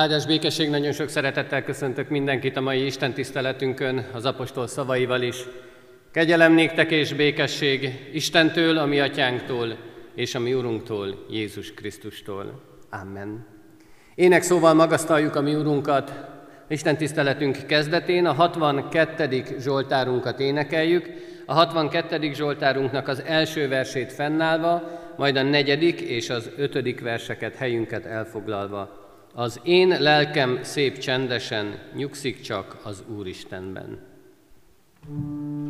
Áldás békesség, nagyon sok szeretettel köszöntök mindenkit a mai Isten tiszteletünkön, az apostol szavaival is. Kegyelem néktek és békesség Istentől, a mi atyánktól, és a mi Urunktól, Jézus Krisztustól. Amen. Ének szóval magasztaljuk a mi Urunkat, Isten tiszteletünk kezdetén a 62. Zsoltárunkat énekeljük, a 62. Zsoltárunknak az első versét fennállva, majd a negyedik és az ötödik verseket helyünket elfoglalva. Az én lelkem szép csendesen nyugszik csak az Úristenben. thank you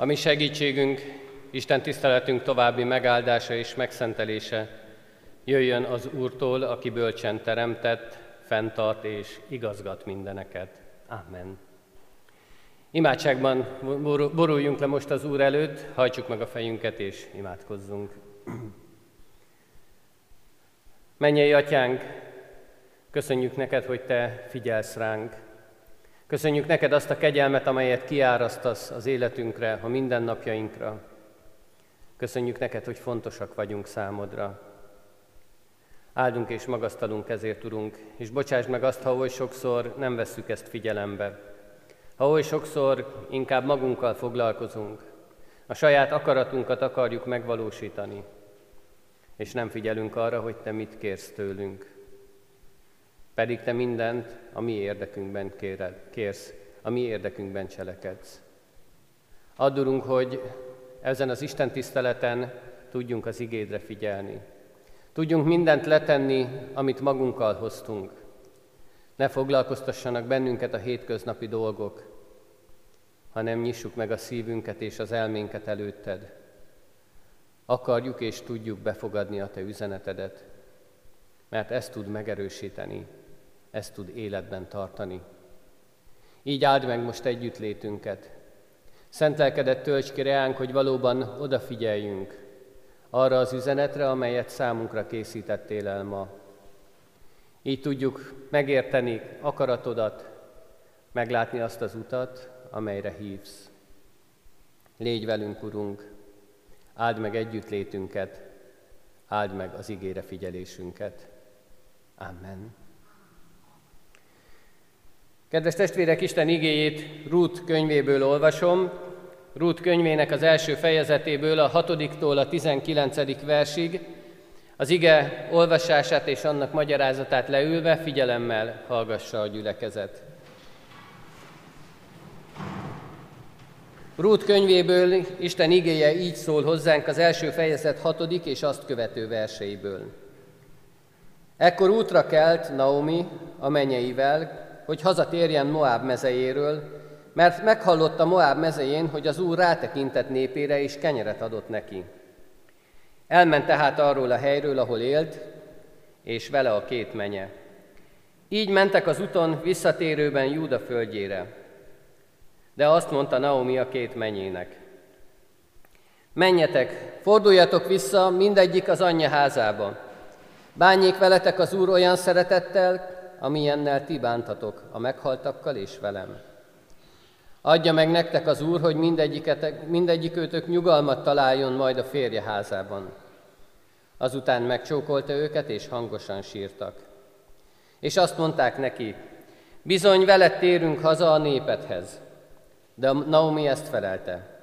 A mi segítségünk, Isten tiszteletünk további megáldása és megszentelése jöjjön az Úrtól, aki bölcsen teremtett, fenntart és igazgat mindeneket. Amen. Imádságban boruljunk le most az Úr előtt, hajtsuk meg a fejünket és imádkozzunk. Menjél, Atyánk, köszönjük neked, hogy Te figyelsz ránk, Köszönjük neked azt a kegyelmet, amelyet kiárasztasz az életünkre, a mindennapjainkra. Köszönjük neked, hogy fontosak vagyunk számodra. Áldunk és magasztalunk ezért, Urunk, és bocsáss meg azt, ha oly sokszor nem vesszük ezt figyelembe. Ha oly sokszor inkább magunkkal foglalkozunk, A saját akaratunkat akarjuk megvalósítani, és nem figyelünk arra, hogy te mit kérsz tőlünk. Pedig te mindent a mi érdekünkben kéred, kérsz, a mi érdekünkben cselekedsz. Addurunk, hogy ezen az Isten tiszteleten tudjunk az igédre figyelni. Tudjunk mindent letenni, amit magunkkal hoztunk. Ne foglalkoztassanak bennünket a hétköznapi dolgok, hanem nyissuk meg a szívünket és az elménket előtted. Akarjuk és tudjuk befogadni a Te üzenetedet, mert ezt tud megerősíteni, ezt tud életben tartani. Így áld meg most együttlétünket. Szent lelkedet tölts ki reánk, hogy valóban odafigyeljünk arra az üzenetre, amelyet számunkra készítettél el ma. Így tudjuk megérteni akaratodat, meglátni azt az utat, amelyre hívsz. Légy velünk, Urunk, áld meg együttlétünket, áld meg az igére figyelésünket. Amen. Kedves testvérek, Isten igéjét Rút könyvéből olvasom, Rút könyvének az első fejezetéből a 6-tól a 19. versig, az ige olvasását és annak magyarázatát leülve figyelemmel hallgassa a gyülekezet. Rút könyvéből Isten igéje így szól hozzánk az első fejezet hatodik és azt követő verseiből. Ekkor útra kelt Naomi a menyeivel, hogy hazatérjen Moab mezejéről, mert meghallotta Moab mezején, hogy az Úr rátekintett népére és kenyeret adott neki. Elment tehát arról a helyről, ahol élt, és vele a két menye. Így mentek az uton visszatérőben Júda földjére. De azt mondta Naomi a két menyének. Menjetek, forduljatok vissza mindegyik az anyja házába. Bánjék veletek az Úr olyan szeretettel, amilyennel ti bántatok a meghaltakkal és velem. Adja meg nektek az Úr, hogy mindegyikőtök nyugalmat találjon majd a férje házában. Azután megcsókolta őket, és hangosan sírtak. És azt mondták neki, bizony veled térünk haza a népedhez. De Naomi ezt felelte.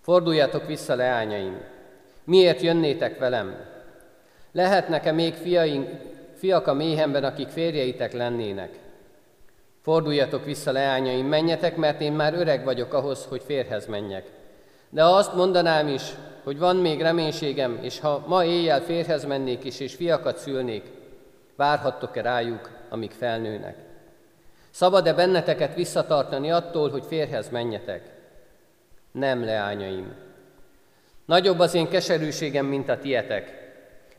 Forduljatok vissza, leányaim, miért jönnétek velem? Lehetnek-e még fiaink, fiak a méhemben, akik férjeitek lennének? Forduljatok vissza, leányaim, menjetek, mert én már öreg vagyok ahhoz, hogy férhez menjek. De ha azt mondanám is, hogy van még reménységem, és ha ma éjjel férhez mennék is, és fiakat szülnék, várhattok-e rájuk, amíg felnőnek? Szabad-e benneteket visszatartani attól, hogy férhez menjetek? Nem, leányaim. Nagyobb az én keserűségem, mint a tietek,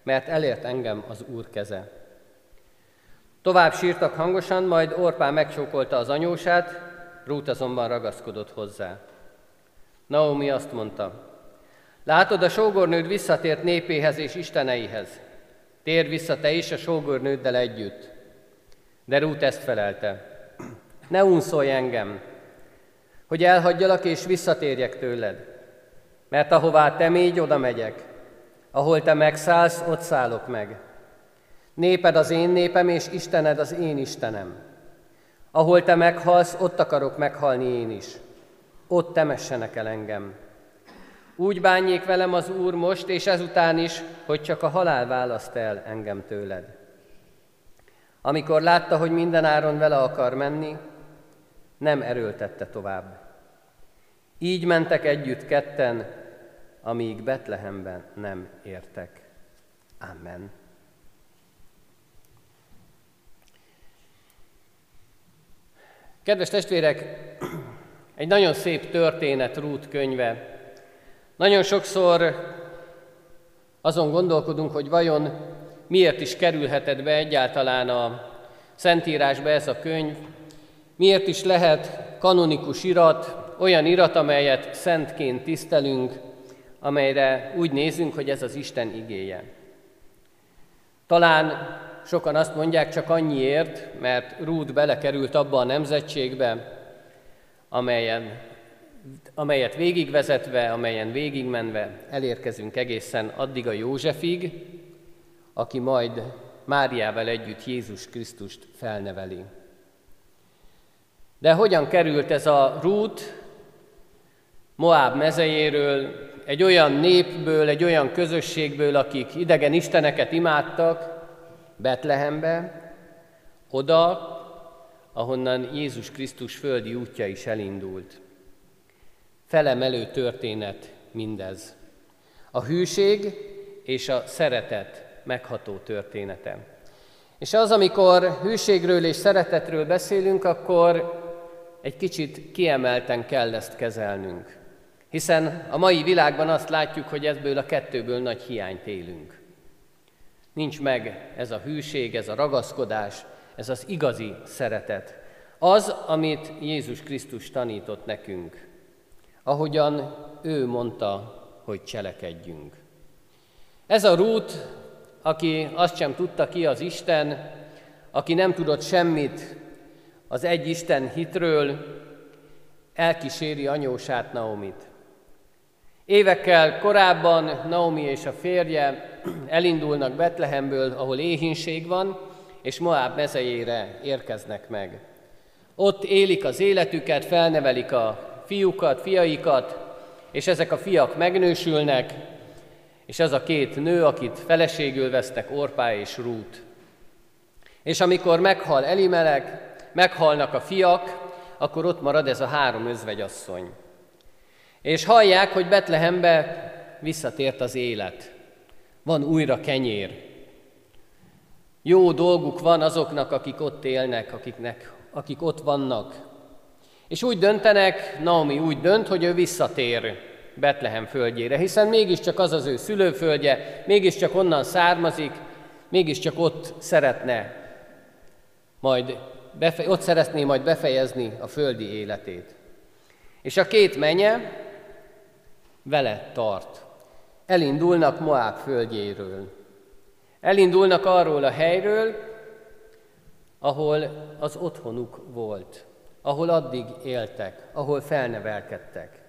mert elért engem az Úr keze. Tovább sírtak hangosan, majd Orpán megcsókolta az anyósát, Rút azonban ragaszkodott hozzá. Naomi azt mondta, látod, a sógornőd visszatért népéhez és isteneihez. Tér vissza te is a sógornőddel együtt. De Rút ezt felelte, ne unszolj engem, hogy elhagyjalak és visszatérjek tőled. Mert ahová te mégy, oda megyek. Ahol te megszállsz, ott szállok meg. Néped az én népem, és Istened az én Istenem. Ahol te meghalsz, ott akarok meghalni én is. Ott temessenek el engem. Úgy bánjék velem az Úr most és ezután is, hogy csak a halál választ el engem tőled. Amikor látta, hogy mindenáron vele akar menni, nem erőltette tovább. Így mentek együtt ketten, amíg Betlehemben nem értek. Amen. Kedves testvérek, egy nagyon szép történet Rút könyve. Nagyon sokszor azon gondolkodunk, hogy vajon miért is kerülhetett be egyáltalán a Szentírásba ez a könyv, miért is lehet kanonikus irat, olyan irat, amelyet szentként tisztelünk, amelyre úgy nézünk, hogy ez az Isten igéje. Talán sokan azt mondják csak annyiért, mert Rút belekerült abba a nemzetségbe, amelyen, amelyet végigvezetve, amelyen végigmenve elérkezünk egészen addig a Józsefig, aki majd Máriával együtt Jézus Krisztust felneveli. De hogyan került ez a Rút Moáb mezejéről, egy olyan népből, egy olyan közösségből, akik idegen isteneket imádtak, Betlehembe, oda, ahonnan Jézus Krisztus földi útja is elindult. Felemelő történet mindez. A hűség és a szeretet megható története. És az, amikor hűségről és szeretetről beszélünk, akkor egy kicsit kiemelten kell ezt kezelnünk. Hiszen a mai világban azt látjuk, hogy ebből a kettőből nagy hiányt élünk. Nincs meg ez a hűség, ez a ragaszkodás, ez az igazi szeretet. Az, amit Jézus Krisztus tanított nekünk, ahogyan ő mondta, hogy cselekedjünk. Ez a rút, aki azt sem tudta ki az Isten, aki nem tudott semmit az egy Isten hitről, elkíséri anyósát Naomit. Évekkel korábban Naomi és a férje elindulnak Betlehemből, ahol éhínség van, és Moab mezejére érkeznek meg. Ott élik az életüket, felnevelik a fiúkat, fiaikat, és ezek a fiak megnősülnek, és ez a két nő, akit feleségül vesztek, Orpá és Rút. És amikor meghal Elimelek, meghalnak a fiak, akkor ott marad ez a három özvegyasszony. És hallják, hogy Betlehembe visszatért az élet. Van újra kenyér. Jó dolguk van azoknak, akik ott élnek, akiknek, akik ott vannak. És úgy döntenek, Naomi úgy dönt, hogy ő visszatér Betlehem földjére, hiszen mégiscsak az az ő szülőföldje, mégiscsak onnan származik, mégiscsak ott szeretne majd befe- ott szeretné majd befejezni a földi életét. És a két menye vele tart. Elindulnak Moab földjéről. Elindulnak arról a helyről, ahol az otthonuk volt, ahol addig éltek, ahol felnevelkedtek.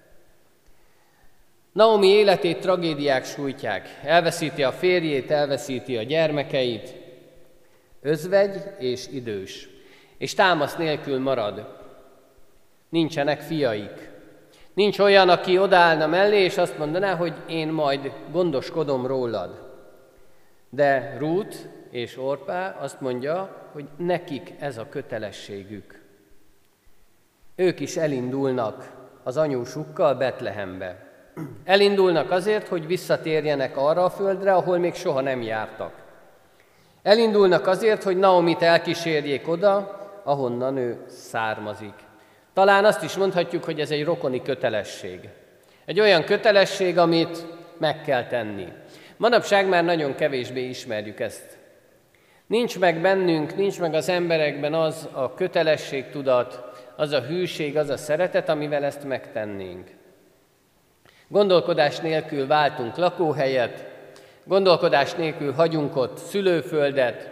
Naomi életét tragédiák sújtják. Elveszíti a férjét, elveszíti a gyermekeit, özvegy és idős, és támasz nélkül marad. Nincsenek fiaik. Nincs olyan, aki odállna mellé, és azt mondaná, hogy én majd gondoskodom rólad. De Ruth és Orpá azt mondja, hogy nekik ez a kötelességük. Ők is elindulnak az anyósukkal Betlehembe. Elindulnak azért, hogy visszatérjenek arra a földre, ahol még soha nem jártak. Elindulnak azért, hogy Naomit elkísérjék oda, ahonnan ő származik. Talán azt is mondhatjuk, hogy ez egy rokoni kötelesség. Egy olyan kötelesség, amit meg kell tenni. Manapság már nagyon kevésbé ismerjük ezt. Nincs meg bennünk, nincs meg az emberekben az a kötelességtudat, az a hűség, az a szeretet, amivel ezt megtennénk. Gondolkodás nélkül váltunk lakóhelyet, gondolkodás nélkül hagyunk ott szülőföldet,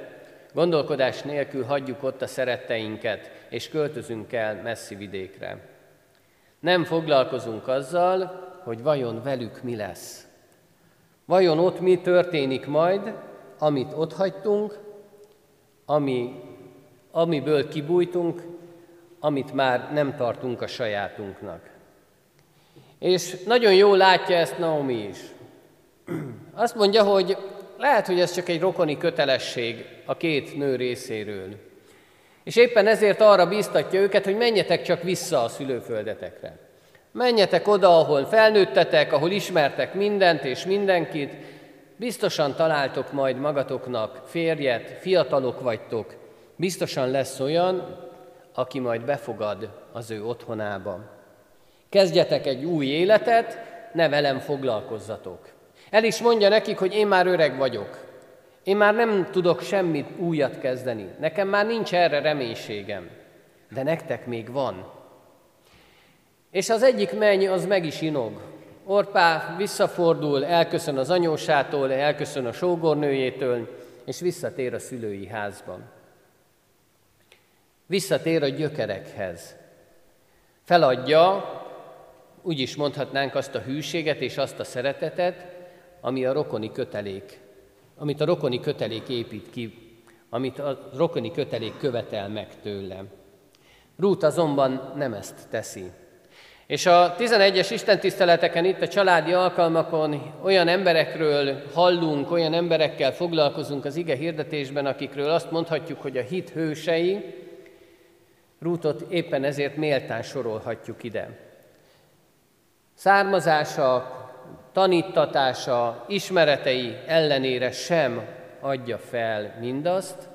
gondolkodás nélkül hagyjuk ott a szeretteinket, és költözünk el messzi vidékre. Nem foglalkozunk azzal, hogy vajon velük mi lesz. Vajon ott mi történik majd, amit ott hagytunk, ami, amiből kibújtunk, amit már nem tartunk a sajátunknak. És nagyon jól látja ezt Naomi is. Azt mondja, hogy lehet, hogy ez csak egy rokoni kötelesség a két nő részéről. És éppen ezért arra bíztatja őket, hogy menjetek csak vissza a szülőföldetekre. Menjetek oda, ahol felnőttetek, ahol ismertek mindent és mindenkit, biztosan találtok majd magatoknak férjet, fiatalok vagytok, biztosan lesz olyan, aki majd befogad az ő otthonába. Kezdjetek egy új életet, ne velem foglalkozzatok. El is mondja nekik, hogy én már öreg vagyok. Én már nem tudok semmit újat kezdeni. Nekem már nincs erre reménységem. De nektek még van. És az egyik menny az meg is inog. Orpá visszafordul, elköszön az anyósától, elköszön a sógornőjétől, és visszatér a szülői házban. Visszatér a gyökerekhez. Feladja, úgy is mondhatnánk azt a hűséget és azt a szeretetet, ami a rokoni kötelék, amit a rokoni kötelék épít ki, amit a rokoni kötelék követel meg tőle. Rút azonban nem ezt teszi. És a 11-es istentiszteleteken, itt a családi alkalmakon olyan emberekről hallunk, olyan emberekkel foglalkozunk az ige hirdetésben, akikről azt mondhatjuk, hogy a hit hősei, Rútot éppen ezért méltán sorolhatjuk ide. Származása, tanítatása, ismeretei ellenére sem adja fel mindazt,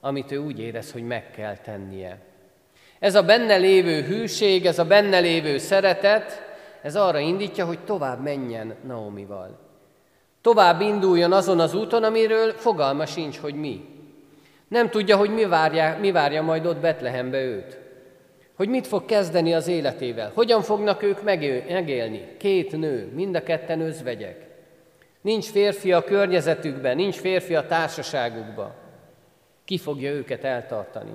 amit ő úgy érez, hogy meg kell tennie. Ez a benne lévő hűség, ez a benne lévő szeretet, ez arra indítja, hogy tovább menjen Naomival. Tovább induljon azon az úton, amiről fogalma sincs, hogy mi. Nem tudja, hogy mi várja, mi várja majd ott Betlehembe őt. Hogy mit fog kezdeni az életével. Hogyan fognak ők megélni. Két nő, mind a ketten özvegyek. Nincs férfi a környezetükben, nincs férfi a társaságukban. Ki fogja őket eltartani?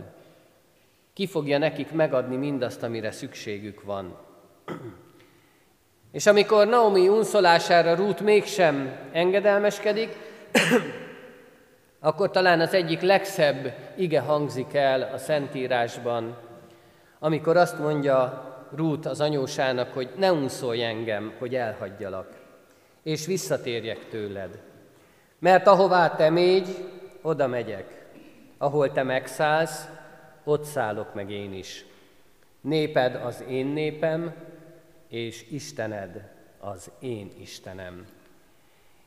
Ki fogja nekik megadni mindazt, amire szükségük van? És amikor Naomi unszolására Ruth mégsem engedelmeskedik, akkor talán az egyik legszebb ige hangzik el a Szentírásban, amikor azt mondja Ruth az anyósának, hogy ne unszolj engem, hogy elhagyjalak, és visszatérjek tőled. Mert ahová te mégy, oda megyek. Ahol te megszállsz, ott szállok meg én is. Néped az én népem, és Istened az én Istenem.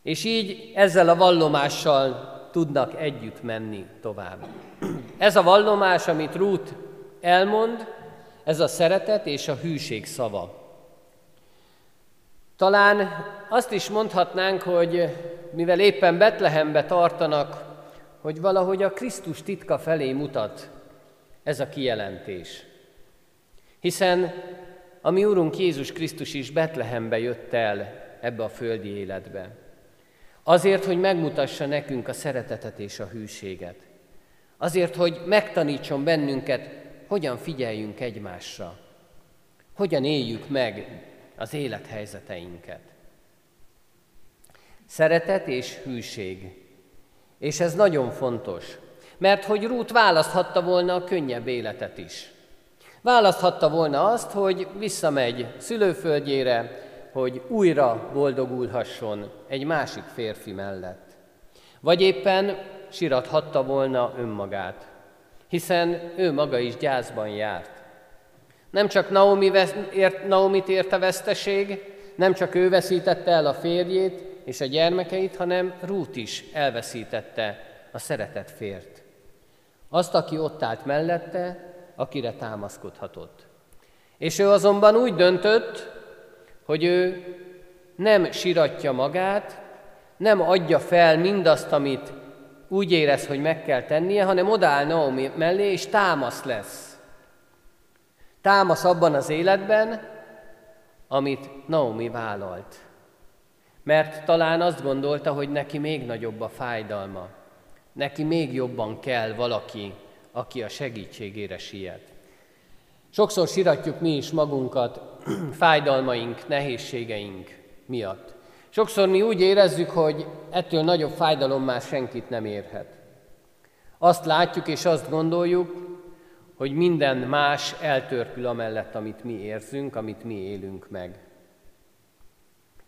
És így ezzel a vallomással tudnak együtt menni tovább. Ez a vallomás, amit Ruth elmond, ez a szeretet és a hűség szava. Talán azt is mondhatnánk, hogy mivel éppen Betlehembe tartanak, hogy valahogy a Krisztus titka felé mutat ez a kijelentés. Hiszen a mi Úrunk Jézus Krisztus is Betlehembe jött el ebbe a földi életbe. Azért, hogy megmutassa nekünk a szeretetet és a hűséget. Azért, hogy megtanítson bennünket, hogyan figyeljünk egymásra. Hogyan éljük meg az élethelyzeteinket. Szeretet és hűség. És ez nagyon fontos, mert hogy Rút választhatta volna a könnyebb életet is. Választhatta volna azt, hogy visszamegy szülőföldjére, hogy újra boldogulhasson egy másik férfi mellett. Vagy éppen sirathatta volna önmagát, hiszen ő maga is gyászban járt. Nem csak Naomi ért, Naomit ért a veszteség, nem csak ő veszítette el a férjét és a gyermekeit, hanem Rút is elveszítette a szeretett fért. Azt, aki ott állt mellette, akire támaszkodhatott. És ő azonban úgy döntött, hogy ő nem siratja magát, nem adja fel mindazt, amit úgy érez, hogy meg kell tennie, hanem odáll Naomi mellé, és támasz lesz. Támasz abban az életben, amit Naomi vállalt. Mert talán azt gondolta, hogy neki még nagyobb a fájdalma. Neki még jobban kell valaki, aki a segítségére siet. Sokszor siratjuk mi is magunkat fájdalmaink, nehézségeink miatt. Sokszor mi úgy érezzük, hogy ettől nagyobb fájdalom már senkit nem érhet. Azt látjuk és azt gondoljuk, hogy minden más eltörpül amellett, amit mi érzünk, amit mi élünk meg.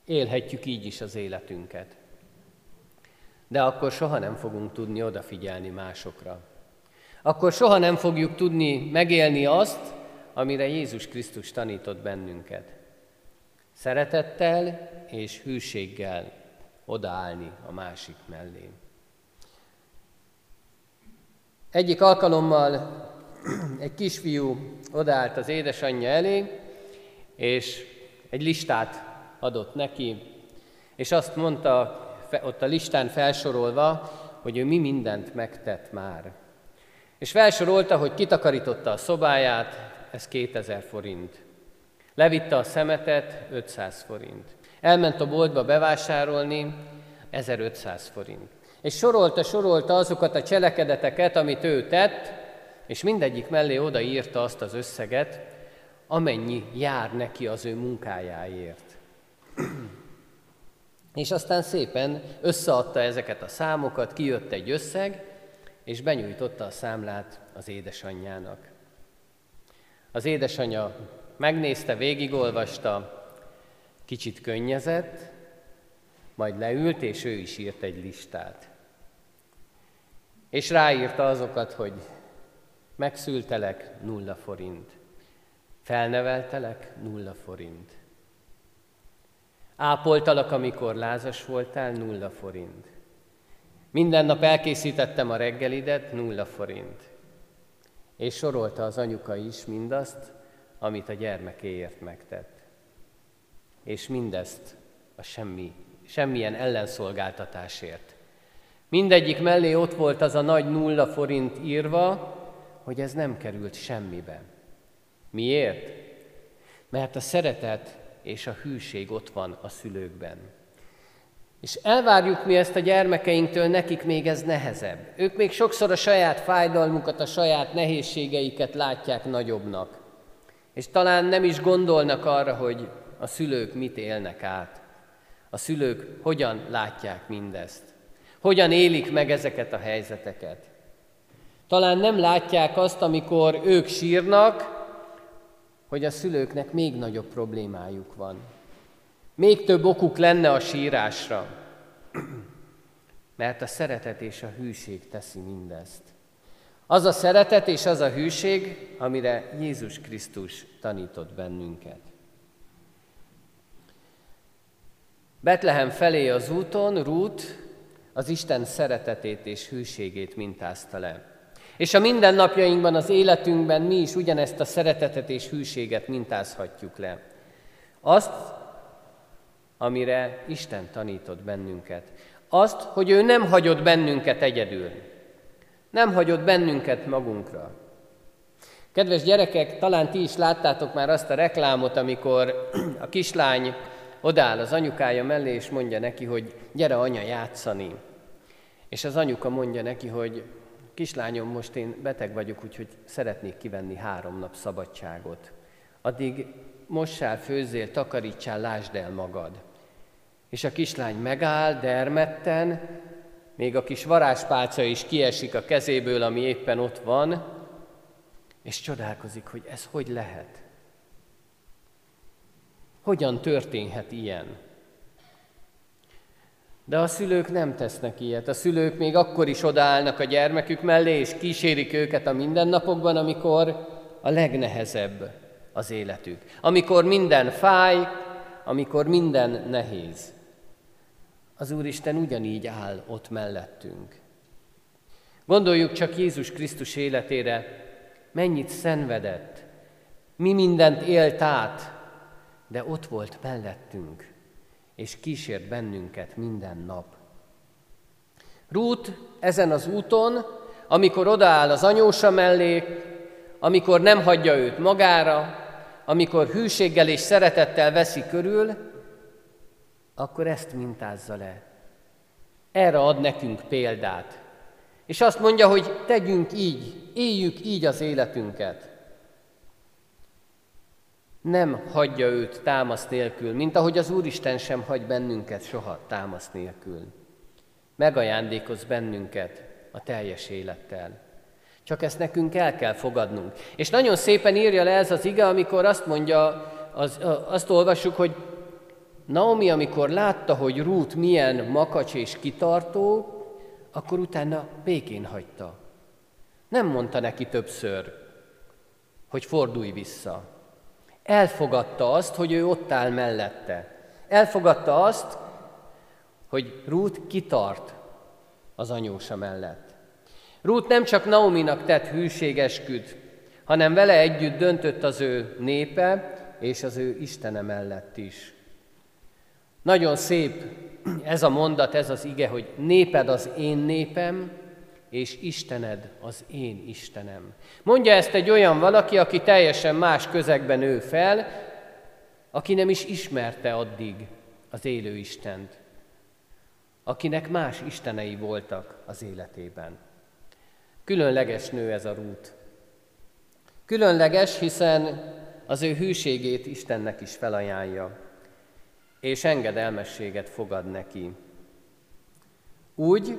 Élhetjük így is az életünket. De akkor soha nem fogunk tudni odafigyelni másokra. Akkor soha nem fogjuk tudni megélni azt, amire Jézus Krisztus tanított bennünket. Szeretettel és hűséggel odaállni a másik mellé. Egyik alkalommal egy kisfiú odaállt az édesanyja elé, és egy listát adott neki, és azt mondta, ott a listán felsorolva, hogy ő mi mindent megtett már. És felsorolta, hogy kitakarította a szobáját, ez 2000 forint. Levitte a szemetet, 500 forint. Elment a boltba bevásárolni, 1500 forint. És sorolta, sorolta azokat a cselekedeteket, amit ő tett, és mindegyik mellé odaírta azt az összeget, amennyi jár neki az ő munkájáért. és aztán szépen összeadta ezeket a számokat, kijött egy összeg, és benyújtotta a számlát az édesanyjának. Az édesanyja megnézte, végigolvasta, kicsit könnyezett, majd leült, és ő is írt egy listát. És ráírta azokat, hogy megszültelek, nulla forint. Felneveltelek, nulla forint. Ápoltalak, amikor lázas voltál, nulla forint. Minden nap elkészítettem a reggelidet, nulla forint. És sorolta az anyuka is mindazt, amit a gyermekéért megtett. És mindezt a semmi, semmilyen ellenszolgáltatásért. Mindegyik mellé ott volt az a nagy nulla forint írva, hogy ez nem került semmibe. Miért? Mert a szeretet és a hűség ott van a szülőkben. És elvárjuk mi ezt a gyermekeinktől, nekik még ez nehezebb. Ők még sokszor a saját fájdalmukat, a saját nehézségeiket látják nagyobbnak. És talán nem is gondolnak arra, hogy a szülők mit élnek át. A szülők hogyan látják mindezt. Hogyan élik meg ezeket a helyzeteket. Talán nem látják azt, amikor ők sírnak, hogy a szülőknek még nagyobb problémájuk van. Még több okuk lenne a sírásra, mert a szeretet és a hűség teszi mindezt. Az a szeretet és az a hűség, amire Jézus Krisztus tanított bennünket. Betlehem felé az úton Rút az Isten szeretetét és hűségét mintázta le. És a mindennapjainkban, az életünkben mi is ugyanezt a szeretetet és hűséget mintázhatjuk le. Azt, amire Isten tanított bennünket. Azt, hogy ő nem hagyott bennünket egyedül. Nem hagyott bennünket magunkra. Kedves gyerekek, talán ti is láttátok már azt a reklámot, amikor a kislány odáll az anyukája mellé, és mondja neki, hogy gyere anya játszani. És az anyuka mondja neki, hogy kislányom, most én beteg vagyok, úgyhogy szeretnék kivenni három nap szabadságot. Addig mossál, főzzél, takarítsál, lásd el magad. És a kislány megáll, dermedten, még a kis varázspálca is kiesik a kezéből, ami éppen ott van, és csodálkozik, hogy ez hogy lehet. Hogyan történhet ilyen? De a szülők nem tesznek ilyet. A szülők még akkor is odaállnak a gyermekük mellé, és kísérik őket a mindennapokban, amikor a legnehezebb az életük. Amikor minden fáj, amikor minden nehéz. Az Úristen ugyanígy áll ott mellettünk. Gondoljuk csak Jézus Krisztus életére, mennyit szenvedett, mi mindent élt át, de ott volt mellettünk és kísért bennünket minden nap. Rút ezen az úton, amikor odaáll az anyósa mellé, amikor nem hagyja őt magára, amikor hűséggel és szeretettel veszi körül, akkor ezt mintázza le. Erre ad nekünk példát. És azt mondja, hogy tegyünk így, éljük így az életünket nem hagyja őt támasz nélkül, mint ahogy az Úristen sem hagy bennünket soha támasz nélkül. Megajándékoz bennünket a teljes élettel. Csak ezt nekünk el kell fogadnunk. És nagyon szépen írja le ez az ige, amikor azt mondja, az, azt olvassuk, hogy Naomi, amikor látta, hogy Rút milyen makacs és kitartó, akkor utána békén hagyta. Nem mondta neki többször, hogy fordulj vissza. Elfogadta azt, hogy ő ott áll mellette. Elfogadta azt, hogy Ruth kitart az anyósa mellett. Ruth nem csak Naominak tett hűségesküt, hanem vele együtt döntött az ő népe és az ő Istene mellett is. Nagyon szép ez a mondat, ez az ige, hogy néped az én népem, és Istened az én Istenem. Mondja ezt egy olyan valaki, aki teljesen más közegben nő fel, aki nem is ismerte addig az élő Istent, akinek más istenei voltak az életében. Különleges nő ez a rút. Különleges, hiszen az ő hűségét Istennek is felajánlja, és engedelmességet fogad neki. Úgy,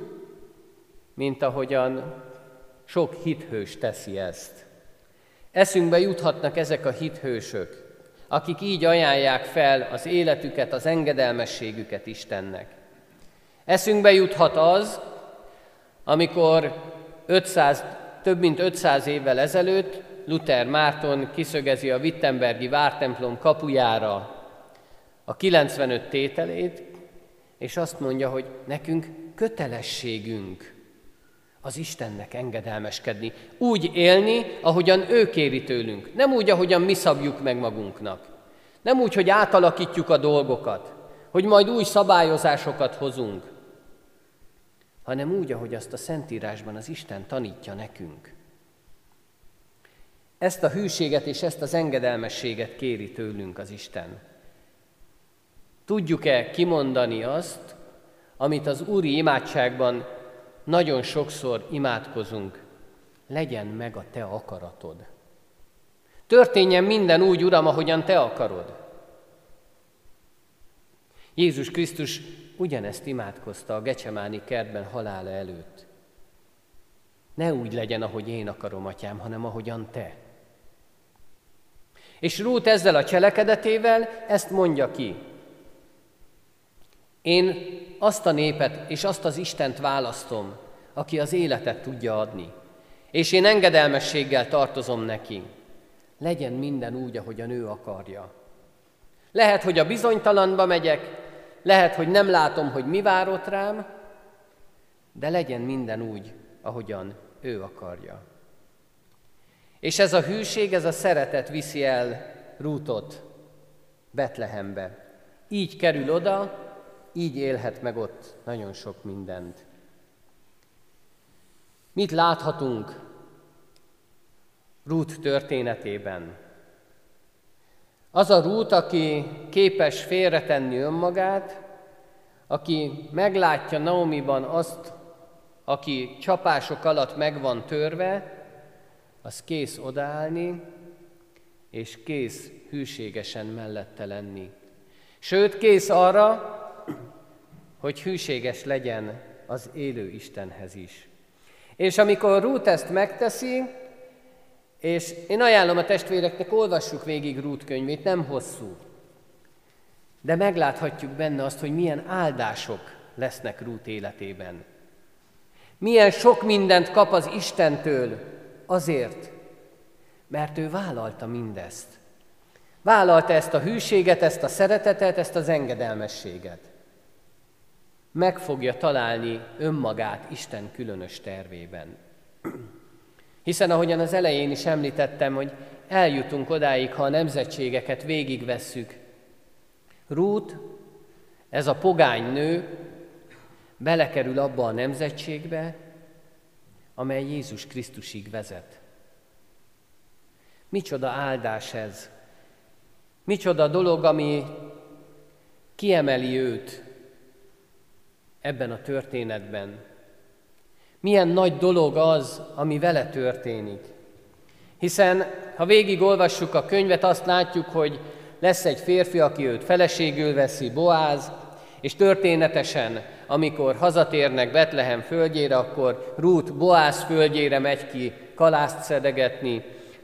mint ahogyan sok hithős teszi ezt. Eszünkbe juthatnak ezek a hithősök, akik így ajánlják fel az életüket, az engedelmességüket Istennek. Eszünkbe juthat az, amikor 500, több mint 500 évvel ezelőtt Luther Márton kiszögezi a Wittenbergi vártemplom kapujára a 95 tételét, és azt mondja, hogy nekünk kötelességünk az Istennek engedelmeskedni. Úgy élni, ahogyan ő kéri tőlünk. Nem úgy, ahogyan mi szabjuk meg magunknak. Nem úgy, hogy átalakítjuk a dolgokat, hogy majd új szabályozásokat hozunk, hanem úgy, ahogy azt a Szentírásban az Isten tanítja nekünk. Ezt a hűséget és ezt az engedelmességet kéri tőlünk az Isten. Tudjuk-e kimondani azt, amit az Úri imádságban nagyon sokszor imádkozunk, legyen meg a te akaratod. Történjen minden úgy, Uram, ahogyan te akarod. Jézus Krisztus ugyanezt imádkozta a Gecsemáni kertben halála előtt. Ne úgy legyen, ahogy én akarom, atyám, hanem ahogyan te. És Rút ezzel a cselekedetével ezt mondja ki. Én azt a népet és azt az Istent választom, aki az életet tudja adni. És én engedelmességgel tartozom neki. Legyen minden úgy, ahogy a nő akarja. Lehet, hogy a bizonytalanba megyek, lehet, hogy nem látom, hogy mi várott rám, de legyen minden úgy, ahogyan ő akarja. És ez a hűség, ez a szeretet viszi el Rútot Betlehembe. Így kerül oda, így élhet meg ott nagyon sok mindent. Mit láthatunk Rút történetében? Az a Rút, aki képes félretenni önmagát, aki meglátja Naomiban azt, aki csapások alatt meg van törve, az kész odaállni, és kész hűségesen mellette lenni. Sőt, kész arra, hogy hűséges legyen az élő Istenhez is. És amikor Ruth ezt megteszi, és én ajánlom a testvéreknek, olvassuk végig Ruth könyvét, nem hosszú, de megláthatjuk benne azt, hogy milyen áldások lesznek Ruth életében. Milyen sok mindent kap az Istentől azért, mert ő vállalta mindezt. Vállalta ezt a hűséget, ezt a szeretetet, ezt az engedelmességet. Meg fogja találni önmagát Isten különös tervében. Hiszen ahogyan az elején is említettem, hogy eljutunk odáig, ha a nemzetségeket végigvesszük. Rút, ez a pogány nő, belekerül abba a nemzetségbe, amely Jézus Krisztusig vezet. Micsoda áldás ez! Micsoda dolog, ami kiemeli őt ebben a történetben. Milyen nagy dolog az, ami vele történik. Hiszen, ha végigolvassuk a könyvet, azt látjuk, hogy lesz egy férfi, aki őt feleségül veszi, Boáz, és történetesen, amikor hazatérnek Betlehem földjére, akkor Rút Boáz földjére megy ki kalászt szedegetni,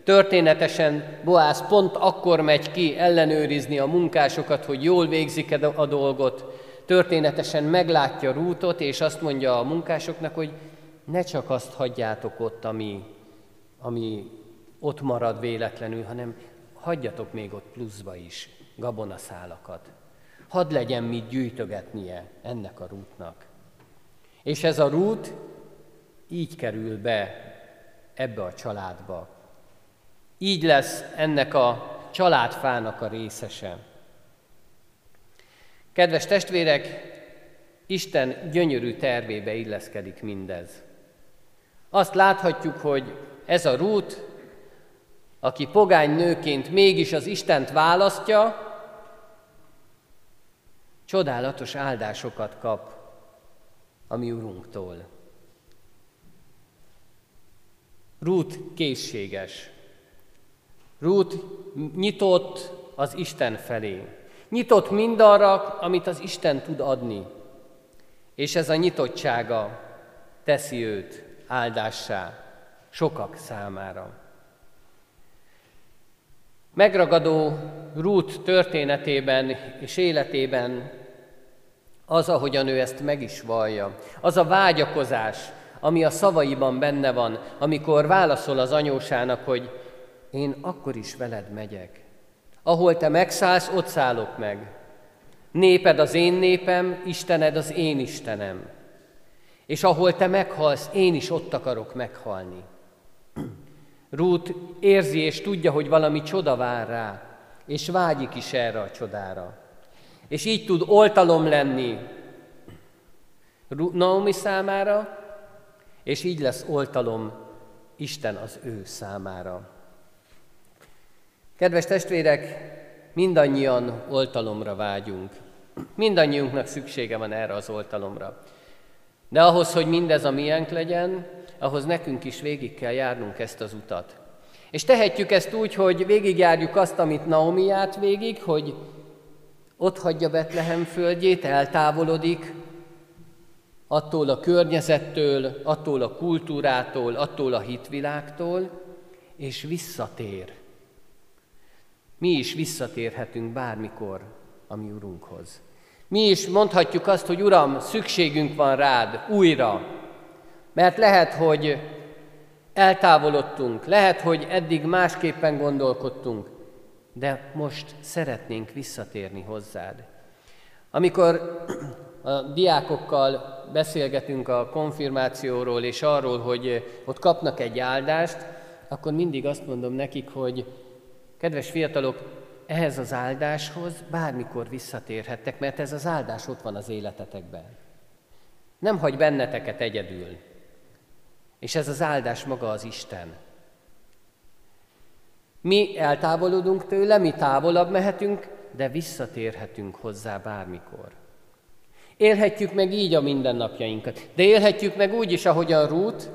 Történetesen Boász pont akkor megy ki ellenőrizni a munkásokat, hogy jól végzik a dolgot. Történetesen meglátja Rútot, és azt mondja a munkásoknak, hogy ne csak azt hagyjátok ott, ami, ami ott marad véletlenül, hanem hagyjatok még ott pluszba is gabonaszálakat. Hadd legyen mit gyűjtögetnie ennek a rútnak. És ez a rút így kerül be ebbe a családba, így lesz ennek a családfának a részese. Kedves testvérek, Isten gyönyörű tervébe illeszkedik mindez. Azt láthatjuk, hogy ez a rút, aki pogány nőként mégis az Istent választja, csodálatos áldásokat kap a mi Urunktól. Rút készséges. Rút nyitott az Isten felé. Nyitott mindarra, amit az Isten tud adni. És ez a nyitottsága teszi őt áldássá sokak számára. Megragadó Ruth történetében és életében az, ahogyan ő ezt meg is vallja, az a vágyakozás, ami a szavaiban benne van, amikor válaszol az anyósának, hogy én akkor is veled megyek. Ahol te megszállsz, ott szállok meg. Néped az én népem, Istened az én Istenem. És ahol te meghalsz, én is ott akarok meghalni. Rút érzi és tudja, hogy valami csoda vár rá, és vágyik is erre a csodára. És így tud oltalom lenni Naomi számára, és így lesz oltalom Isten az ő számára. Kedves testvérek, mindannyian oltalomra vágyunk. Mindannyiunknak szüksége van erre az oltalomra. De ahhoz, hogy mindez a miénk legyen, ahhoz nekünk is végig kell járnunk ezt az utat. És tehetjük ezt úgy, hogy végigjárjuk azt, amit Naomi járt végig, hogy ott hagyja Betlehem földjét, eltávolodik attól a környezettől, attól a kultúrától, attól a hitvilágtól, és visszatér. Mi is visszatérhetünk bármikor a mi Urunkhoz. Mi is mondhatjuk azt, hogy Uram, szükségünk van rád újra, mert lehet, hogy eltávolodtunk, lehet, hogy eddig másképpen gondolkodtunk, de most szeretnénk visszatérni hozzád. Amikor a diákokkal beszélgetünk a konfirmációról és arról, hogy ott kapnak egy áldást, akkor mindig azt mondom nekik, hogy kedves fiatalok, ehhez az áldáshoz bármikor visszatérhettek, mert ez az áldás ott van az életetekben. Nem hagy benneteket egyedül. És ez az áldás maga az Isten. Mi eltávolodunk tőle, mi távolabb mehetünk, de visszatérhetünk hozzá bármikor. Élhetjük meg így a mindennapjainkat, de élhetjük meg úgy is, ahogyan Rút,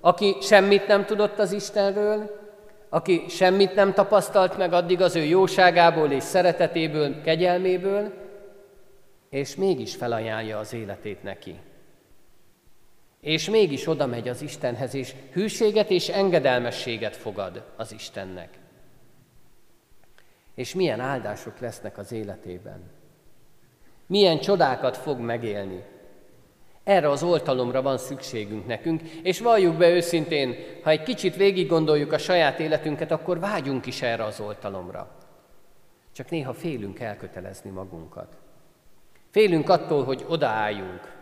aki semmit nem tudott az Istenről, aki semmit nem tapasztalt meg addig az ő jóságából és szeretetéből, kegyelméből, és mégis felajánlja az életét neki. És mégis oda megy az Istenhez, és hűséget és engedelmességet fogad az Istennek. És milyen áldások lesznek az életében. Milyen csodákat fog megélni. Erre az oltalomra van szükségünk nekünk, és valljuk be őszintén, ha egy kicsit végig gondoljuk a saját életünket, akkor vágyunk is erre az oltalomra. Csak néha félünk elkötelezni magunkat. Félünk attól, hogy odaálljunk.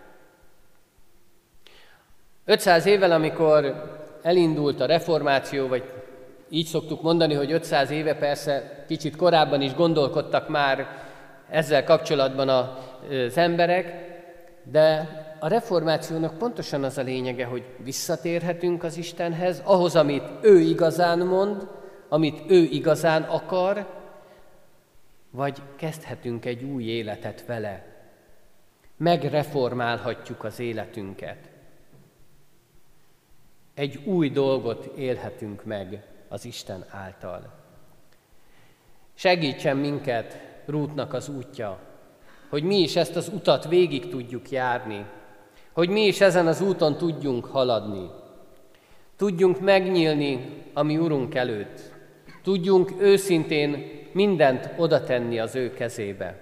500 évvel, amikor elindult a reformáció, vagy így szoktuk mondani, hogy 500 éve persze kicsit korábban is gondolkodtak már ezzel kapcsolatban az emberek, de a reformációnak pontosan az a lényege, hogy visszatérhetünk az Istenhez, ahhoz, amit ő igazán mond, amit ő igazán akar, vagy kezdhetünk egy új életet vele. Megreformálhatjuk az életünket. Egy új dolgot élhetünk meg az Isten által. Segítsen minket Rútnak az útja, hogy mi is ezt az utat végig tudjuk járni, hogy mi is ezen az úton tudjunk haladni. Tudjunk megnyílni a mi Urunk előtt. Tudjunk őszintén mindent oda tenni az ő kezébe.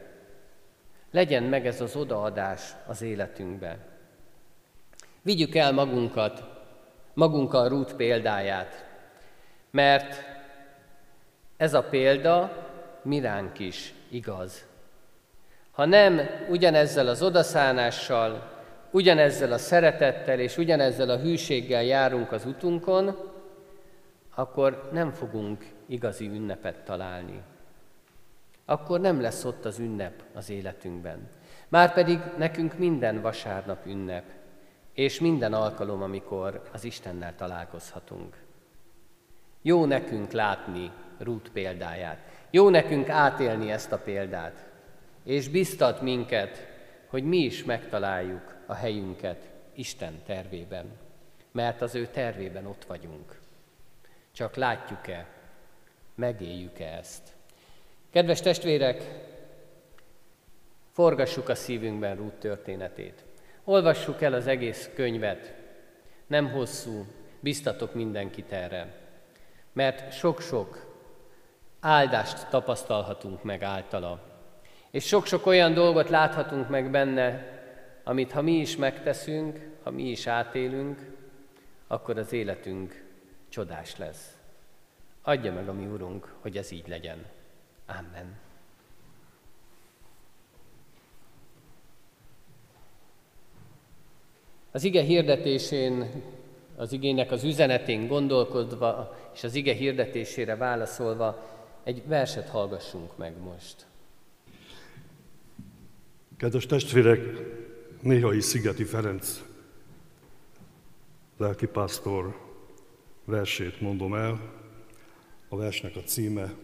Legyen meg ez az odaadás az életünkbe. Vigyük el magunkat, magunkkal Rút példáját, mert ez a példa miránk is igaz. Ha nem ugyanezzel az odaszánással, ugyanezzel a szeretettel és ugyanezzel a hűséggel járunk az utunkon, akkor nem fogunk igazi ünnepet találni. Akkor nem lesz ott az ünnep az életünkben. Márpedig nekünk minden vasárnap ünnep, és minden alkalom, amikor az Istennel találkozhatunk. Jó nekünk látni Rút példáját. Jó nekünk átélni ezt a példát. És biztat minket, hogy mi is megtaláljuk a helyünket Isten tervében, mert az ő tervében ott vagyunk. Csak látjuk-e, megéljük-e ezt? Kedves testvérek, forgassuk a szívünkben Rút történetét. Olvassuk el az egész könyvet. Nem hosszú, biztatok mindenkit erre. Mert sok-sok áldást tapasztalhatunk meg általa. És sok-sok olyan dolgot láthatunk meg benne, amit ha mi is megteszünk, ha mi is átélünk, akkor az életünk csodás lesz. Adja meg a mi Urunk, hogy ez így legyen. Amen. Az ige hirdetésén, az igének az üzenetén gondolkodva, és az ige hirdetésére válaszolva, egy verset hallgassunk meg most. Kedves testvérek, néhai Szigeti Ferenc lelkipásztor versét mondom el. A versnek a címe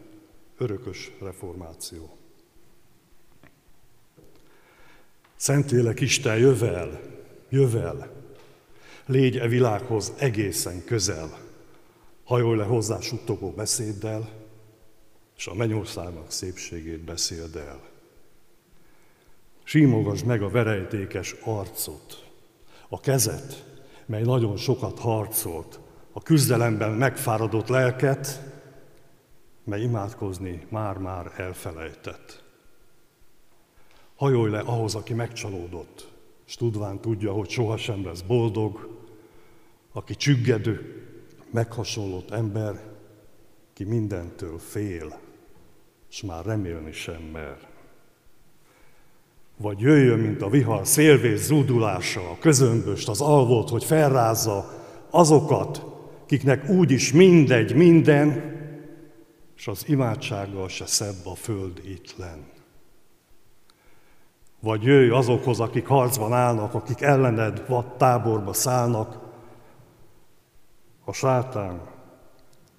Örökös reformáció. Szentlélek Isten jövel, jövel, légy e világhoz egészen közel, hajolj le hozzá suttogó beszéddel, és a mennyországnak szépségét beszéld el. Símogasd meg a verejtékes arcot, a kezet, mely nagyon sokat harcolt, a küzdelemben megfáradott lelket, mely imádkozni már-már elfelejtett. Hajolj le ahhoz, aki megcsalódott, és tudván tudja, hogy sohasem lesz boldog, aki csüggedő, meghasonlott ember, ki mindentől fél, és már remélni sem mer. Vagy jöjjön, mint a vihar szélvész zúdulása, a közömböst, az alvót, hogy felrázza azokat, kiknek úgyis mindegy minden, és az imádsággal se szebb a föld itt len. Vagy jöjj azokhoz, akik harcban állnak, akik ellened vad táborba szállnak, a sátán,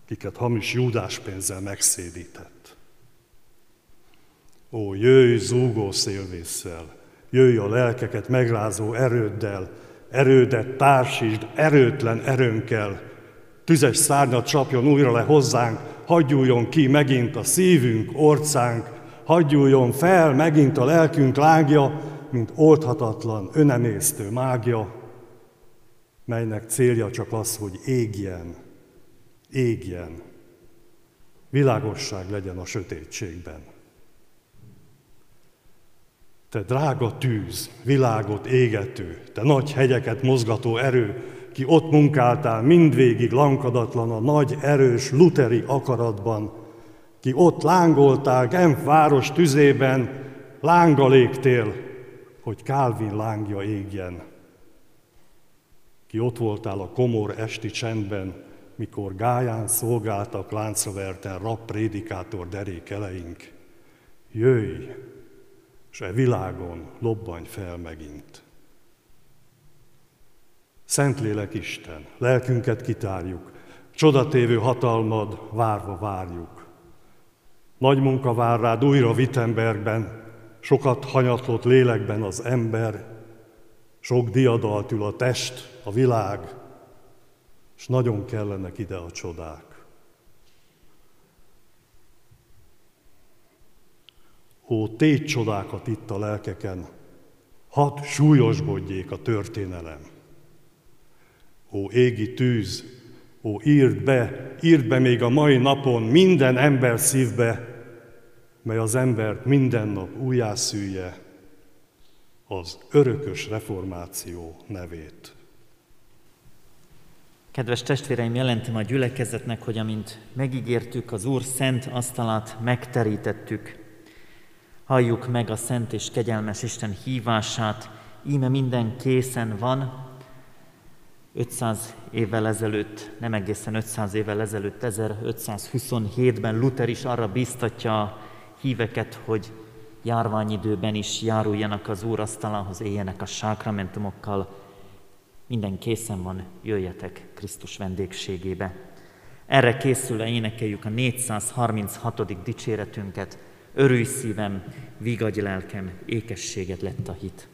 kiket hamis júdás pénzzel megszédített. Ó, jöjj zúgó szélvésszel, jöjj a lelkeket megrázó erőddel, erődet társítsd erőtlen erőnkkel, tüzes szárnyat csapjon újra le hozzánk, hagyjuljon ki megint a szívünk, orcánk, hagyjuljon fel megint a lelkünk lágja, mint oldhatatlan, önemésztő mágia, melynek célja csak az, hogy égjen, égjen, világosság legyen a sötétségben. Te drága tűz, világot égető, te nagy hegyeket mozgató erő, ki ott munkáltál mindvégig lankadatlan a nagy, erős luteri akaratban, ki ott lángoltál Genf város tüzében, lánga légtél, hogy Kálvin lángja égjen. Ki ott voltál a komor esti csendben, mikor gáján szolgáltak láncaverten rab prédikátor derékeleink. Jöjj, s e világon lobbanj fel megint. Szentlélek Isten, lelkünket kitárjuk, csodatévő hatalmad várva várjuk. Nagy munka vár rád újra Wittenbergben, sokat hanyatlott lélekben az ember, sok diadalt ül a test, a világ, és nagyon kellenek ide a csodák. Ó, tégy csodákat itt a lelkeken, hadd súlyosbodjék a történelem. Ó, égi tűz, ó, írd be, írd be még a mai napon minden ember szívbe, mely az embert minden nap újjászűje, az örökös reformáció nevét. Kedves testvéreim, jelentem a gyülekezetnek, hogy amint megígértük, az Úr szent asztalát megterítettük. Halljuk meg a szent és kegyelmes Isten hívását, íme minden készen van. 500 évvel ezelőtt, nem egészen 500 évvel ezelőtt, 1527-ben Luther is arra biztatja a híveket, hogy járványidőben is járuljanak az Úr asztalához, éljenek a sákramentumokkal. Minden készen van, jöjjetek Krisztus vendégségébe. Erre készülve énekeljük a 436. dicséretünket. Örülj szívem, vigadj lelkem, ékességet lett a hit.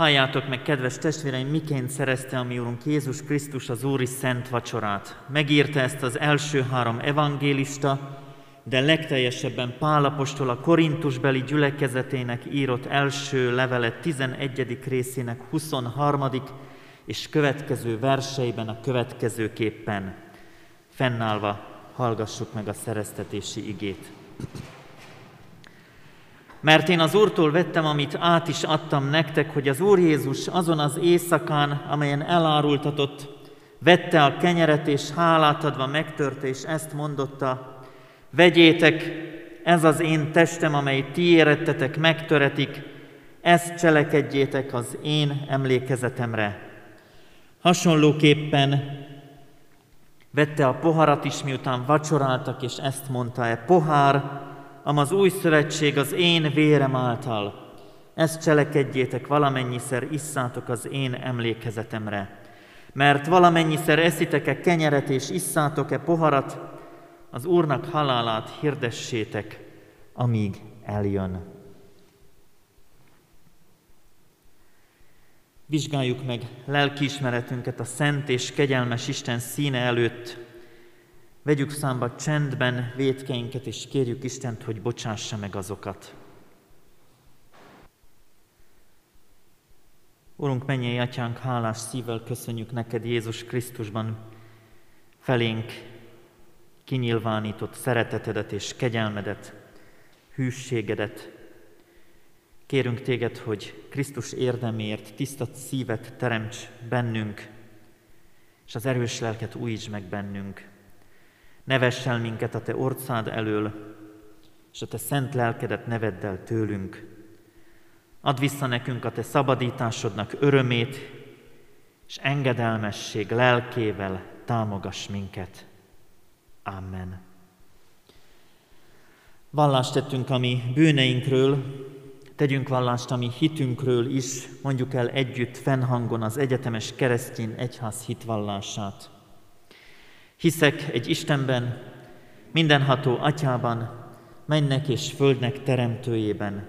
Halljátok meg, kedves testvéreim, miként szerezte a mi Úrunk Jézus Krisztus az Úri Szent Vacsorát. Megírta ezt az első három evangélista, de legteljesebben Pálapostól a Korintusbeli gyülekezetének írott első levele 11. részének 23. és következő verseiben a következőképpen. Fennállva hallgassuk meg a szereztetési igét. Mert én az Úrtól vettem, amit át is adtam nektek, hogy az Úr Jézus azon az éjszakán, amelyen elárultatott, vette a kenyeret, és hálát adva megtörte, és ezt mondotta, vegyétek, ez az én testem, amely ti érettetek, megtöretik, ezt cselekedjétek az én emlékezetemre. Hasonlóképpen vette a poharat is, miután vacsoráltak, és ezt mondta, e pohár, am az új szövetség az én vérem által. Ezt cselekedjétek, valamennyiszer isszátok az én emlékezetemre. Mert valamennyiszer eszitek-e kenyeret és isszátok-e poharat, az Úrnak halálát hirdessétek, amíg eljön. Vizsgáljuk meg lelkiismeretünket a szent és kegyelmes Isten színe előtt, Vegyük számba csendben vétkeinket, és kérjük Istent, hogy bocsássa meg azokat. Urunk, mennyei atyánk, hálás szívvel köszönjük neked Jézus Krisztusban felénk kinyilvánított szeretetedet és kegyelmedet, hűségedet. Kérünk téged, hogy Krisztus érdemért tisztat szívet teremts bennünk, és az erős lelket újíts meg bennünk. Ne vess el minket a Te orcád elől, és a Te szent lelkedet neveddel tőlünk. Add vissza nekünk a Te szabadításodnak örömét, és engedelmesség lelkével támogass minket. Amen. Vallást tettünk a mi bűneinkről, tegyünk vallást a mi hitünkről is, mondjuk el együtt fennhangon az egyetemes keresztény egyház hitvallását. Hiszek egy Istenben, mindenható atyában, mennek és földnek teremtőjében,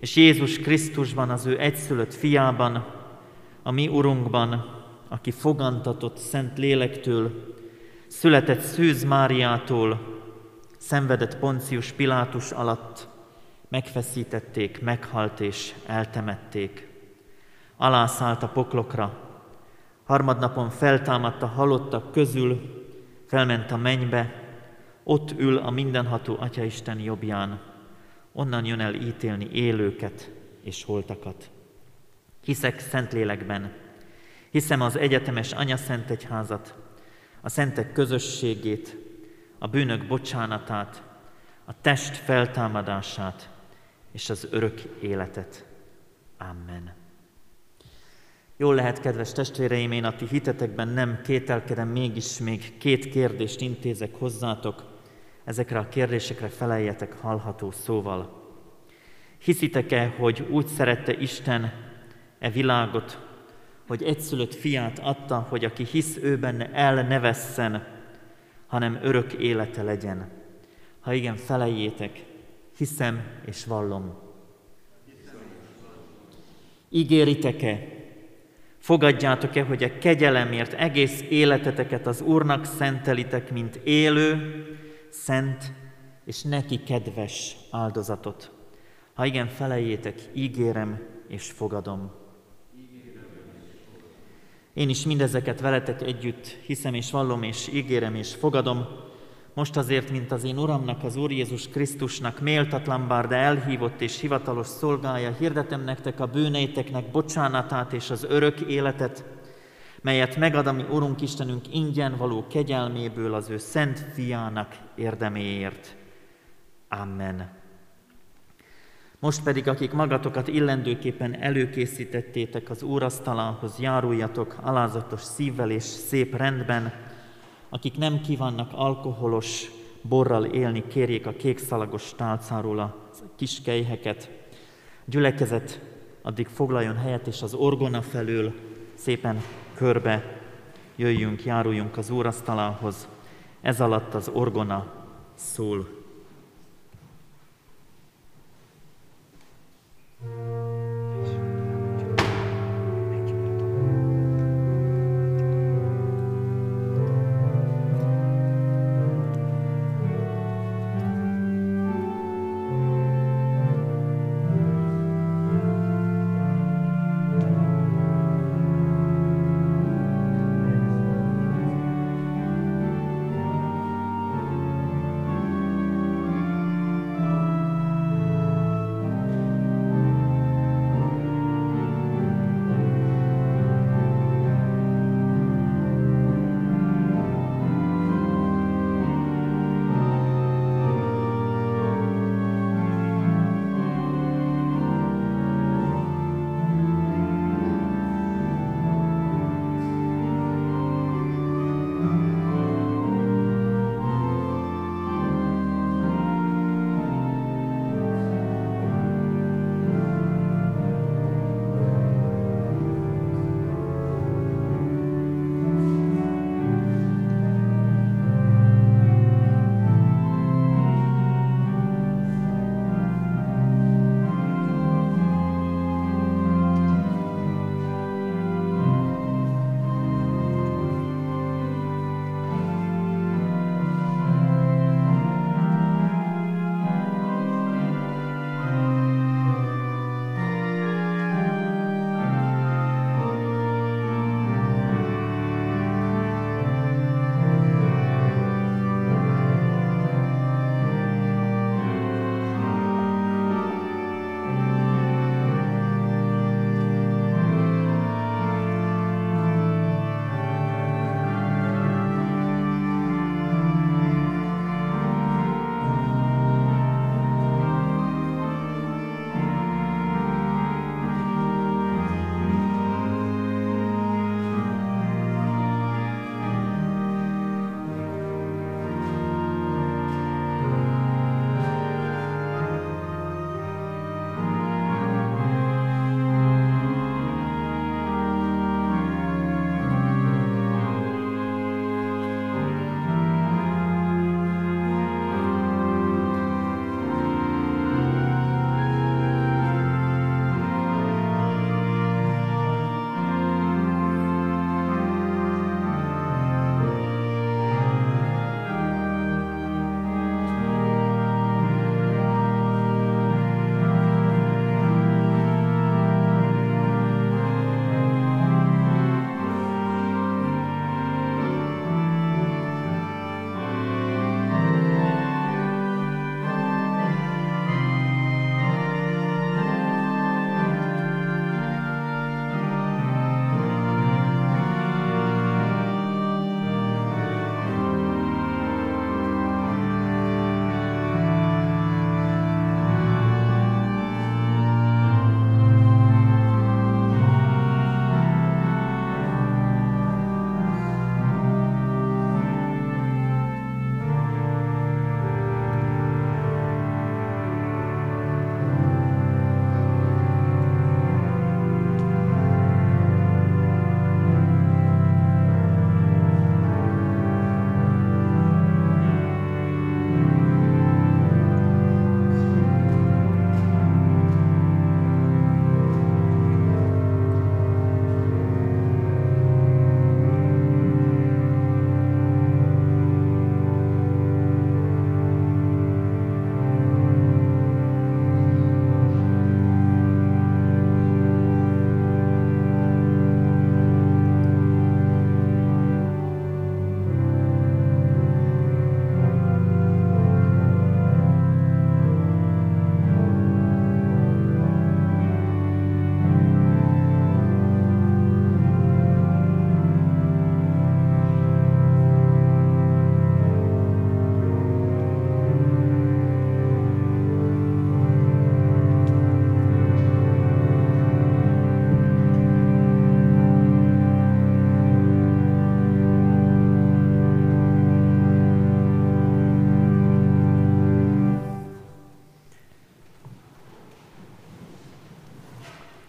és Jézus Krisztusban, az ő egyszülött fiában, a mi Urunkban, aki fogantatott Szent Lélektől, született Szűz Máriától, szenvedett Poncius Pilátus alatt, megfeszítették, meghalt és eltemették. Alászállt a poklokra, Harmadnapon feltámadt a halottak közül, felment a mennybe, ott ül a mindenható Atyaisten jobbján, onnan jön el ítélni élőket és holtakat. Hiszek Szentlélekben, hiszem az egyetemes Anya Szent Egyházat, a szentek közösségét, a bűnök bocsánatát, a test feltámadását és az örök életet. Amen. Jól lehet, kedves testvéreim, én a ti hitetekben nem kételkedem, mégis még két kérdést intézek hozzátok. Ezekre a kérdésekre feleljetek hallható szóval. Hiszitek-e, hogy úgy szerette Isten e világot, hogy egyszülött fiát adta, hogy aki hisz ő benne el ne vesszen, hanem örök élete legyen? Ha igen, felejétek, hiszem és vallom. Ígéritek-e, Fogadjátok-e, hogy a kegyelemért egész életeteket az Úrnak szentelitek, mint élő, szent és neki kedves áldozatot? Ha igen, felejétek, ígérem és fogadom. Én is mindezeket veletek együtt hiszem és vallom és ígérem és fogadom, most azért, mint az én Uramnak, az Úr Jézus Krisztusnak méltatlan bár, de elhívott és hivatalos szolgája, hirdetem nektek a bűneiteknek bocsánatát és az örök életet, melyet megad a mi Urunk Istenünk ingyen való kegyelméből az ő szent fiának érdeméért. Amen. Most pedig, akik magatokat illendőképpen előkészítettétek az úrasztalához, járuljatok alázatos szívvel és szép rendben, akik nem kívánnak alkoholos borral élni, kérjék a kékszalagos tálcáról a kis kejheket. Gyülekezet addig foglaljon helyet, és az orgona felől szépen körbe jöjjünk, járuljunk az úrasztalához. Ez alatt az orgona szól.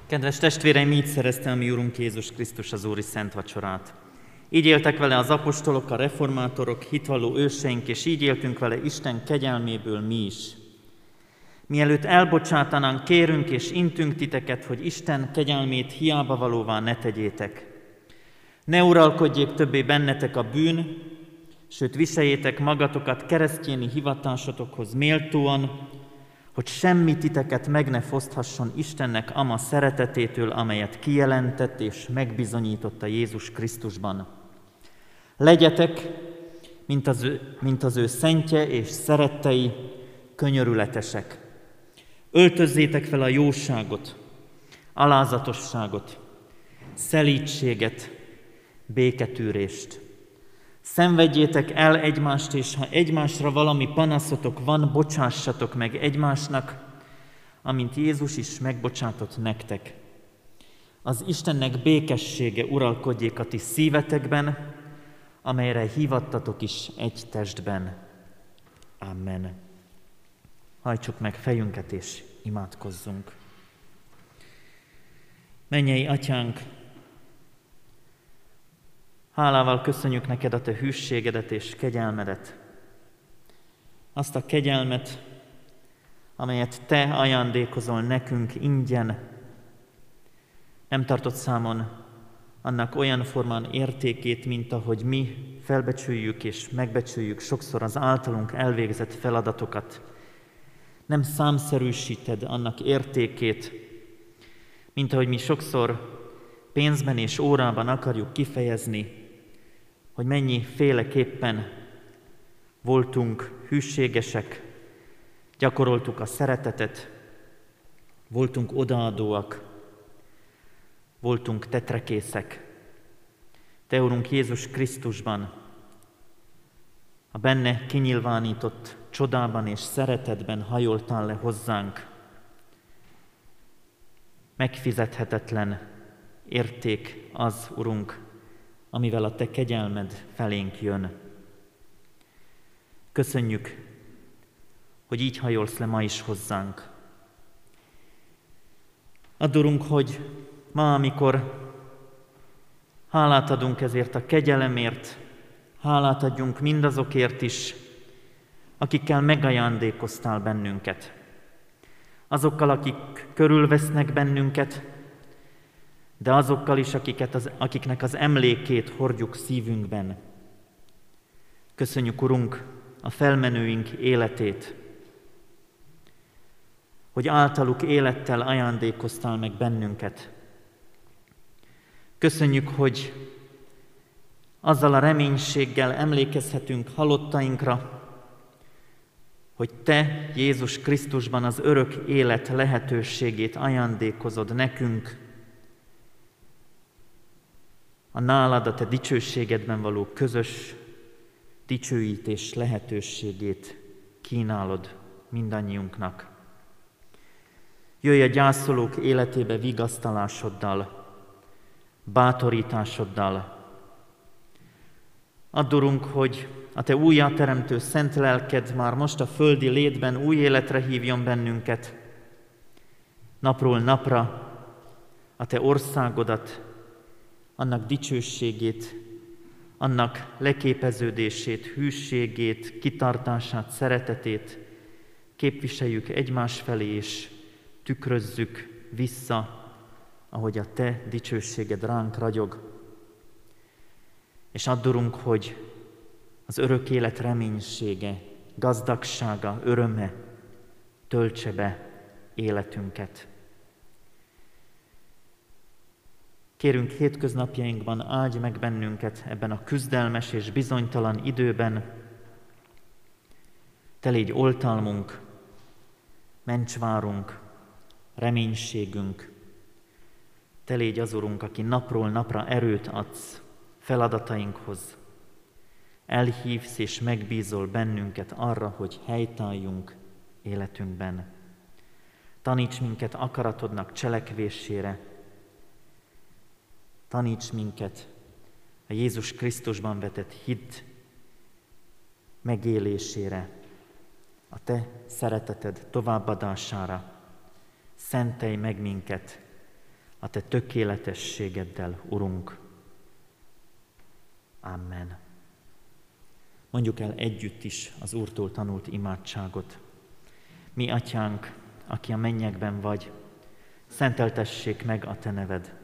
Kedves testvéreim, így szerezte a mi Úrunk Jézus Krisztus az Úri Szent Vacsorát. Így éltek vele az apostolok, a reformátorok, hitvalló őseink, és így éltünk vele Isten kegyelméből mi is. Mielőtt elbocsátanánk, kérünk és intünk titeket, hogy Isten kegyelmét hiába valóvá ne tegyétek. Ne uralkodjék többé bennetek a bűn, sőt viseljétek magatokat keresztjéni hivatásotokhoz méltóan, hogy semmi titeket meg ne foszthasson Istennek ama szeretetétől, amelyet kijelentett és megbizonyított a Jézus Krisztusban. Legyetek, mint az, ő, mint az ő szentje és szerettei, könyörületesek. Öltözzétek fel a jóságot, alázatosságot, szelítséget, béketűrést. Szenvedjétek el egymást, és ha egymásra valami panaszotok van, bocsássatok meg egymásnak, amint Jézus is megbocsátott nektek. Az Istennek békessége uralkodjék a ti szívetekben, amelyre hívattatok is egy testben. Amen. Hajtsuk meg fejünket és imádkozzunk. Mennyei atyánk, Hálával köszönjük neked a te hűségedet és kegyelmedet. Azt a kegyelmet, amelyet te ajándékozol nekünk ingyen. Nem tartott számon annak olyan formán értékét, mint ahogy mi felbecsüljük és megbecsüljük sokszor az általunk elvégzett feladatokat. Nem számszerűsíted annak értékét, mint ahogy mi sokszor pénzben és órában akarjuk kifejezni, hogy mennyi féleképpen voltunk hűségesek, gyakoroltuk a szeretetet, voltunk odaadóak, voltunk tetrekészek. Te, Urunk Jézus Krisztusban, a benne kinyilvánított csodában és szeretetben hajoltál le hozzánk. Megfizethetetlen érték az, Urunk, amivel a Te kegyelmed felénk jön. Köszönjük, hogy így hajolsz le ma is hozzánk. Adorunk, hogy ma, amikor hálát adunk ezért a kegyelemért, hálát adjunk mindazokért is, akikkel megajándékoztál bennünket. Azokkal, akik körülvesznek bennünket, de azokkal is, akiket az, akiknek az emlékét hordjuk szívünkben. Köszönjük, Urunk, a felmenőink életét, hogy általuk élettel ajándékoztál meg bennünket. Köszönjük, hogy azzal a reménységgel emlékezhetünk halottainkra, hogy Te, Jézus Krisztusban az örök élet lehetőségét ajándékozod nekünk, a nálad, a te dicsőségedben való közös dicsőítés lehetőségét kínálod mindannyiunknak. Jöjj a gyászolók életébe vigasztalásoddal, bátorításoddal. Addurunk, hogy a Te újjáteremtő szent lelked már most a földi létben új életre hívjon bennünket. Napról napra a Te országodat annak dicsőségét, annak leképeződését, hűségét, kitartását, szeretetét képviseljük egymás felé, és tükrözzük vissza, ahogy a Te dicsőséged ránk ragyog. És addurunk, hogy az örök élet reménysége, gazdagsága, öröme töltse be életünket. Kérünk hétköznapjainkban áldj meg bennünket ebben a küzdelmes és bizonytalan időben. Te légy oltalmunk, mencsvárunk, reménységünk. Te légy az Urunk, aki napról napra erőt adsz feladatainkhoz. Elhívsz és megbízol bennünket arra, hogy helytálljunk életünkben. Taníts minket akaratodnak cselekvésére, Taníts minket a Jézus Krisztusban vetett hit megélésére, a Te szereteted továbbadására. Szentelj meg minket a Te tökéletességeddel, Urunk. Amen. Mondjuk el együtt is az Úrtól tanult imádságot. Mi, Atyánk, aki a mennyekben vagy, szenteltessék meg a Te neved.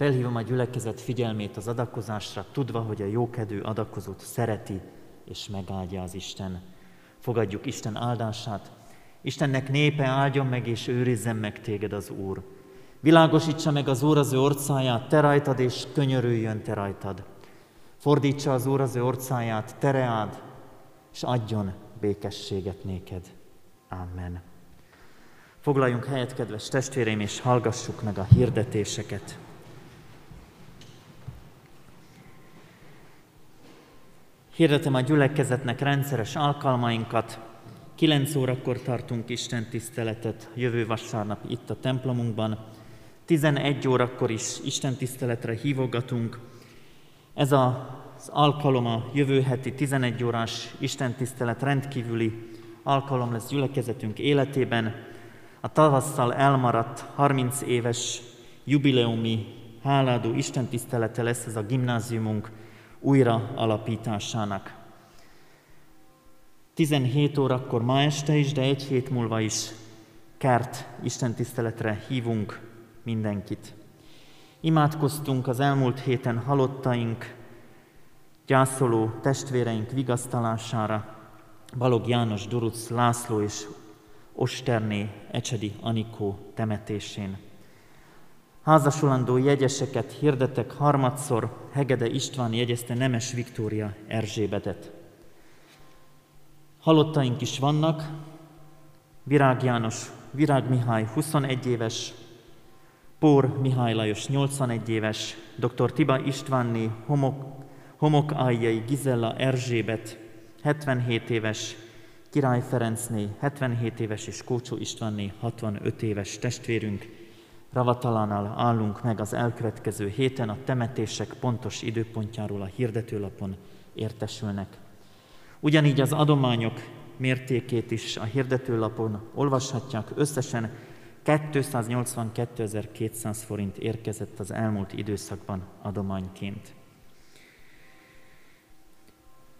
Felhívom a gyülekezet figyelmét az adakozásra, tudva, hogy a jókedő adakozót szereti és megáldja az Isten. Fogadjuk Isten áldását. Istennek népe áldjon meg és őrizzen meg téged az Úr. Világosítsa meg az Úr az ő orcáját, te rajtad, és könyörüljön te rajtad. Fordítsa az Úr az ő orcáját, tereád, és adjon békességet néked. Amen. Foglaljunk helyet, kedves testvéreim, és hallgassuk meg a hirdetéseket. Hirdetem a gyülekezetnek rendszeres alkalmainkat. 9 órakor tartunk Isten tiszteletet jövő vasárnap itt a templomunkban. 11 órakor is Isten tiszteletre hívogatunk. Ez az alkalom a jövő heti 11 órás Isten tisztelet rendkívüli alkalom lesz gyülekezetünk életében. A tavasszal elmaradt 30 éves jubileumi háládó Isten tisztelete lesz ez a gimnáziumunk újra alapításának. 17 órakor ma este is, de egy hét múlva is kert Isten tiszteletre hívunk mindenkit. Imádkoztunk az elmúlt héten halottaink, gyászoló testvéreink vigasztalására, Balog János, Duruc László és Osterné Ecsedi Anikó temetésén. Házasulandó jegyeseket hirdetek harmadszor, Hegede István jegyezte Nemes Viktória Erzsébetet. Halottaink is vannak, Virág János, Virág Mihály 21 éves, Pór Mihály Lajos 81 éves, dr. Tiba Istvánné, Homok, Homok Ájjai Gizella Erzsébet 77 éves, Király Ferencné 77 éves és Kócsó Istvánné 65 éves testvérünk, Ravatalánál állunk meg az elkövetkező héten, a temetések pontos időpontjáról a hirdetőlapon értesülnek. Ugyanígy az adományok mértékét is a hirdetőlapon olvashatják. Összesen 282.200 forint érkezett az elmúlt időszakban adományként.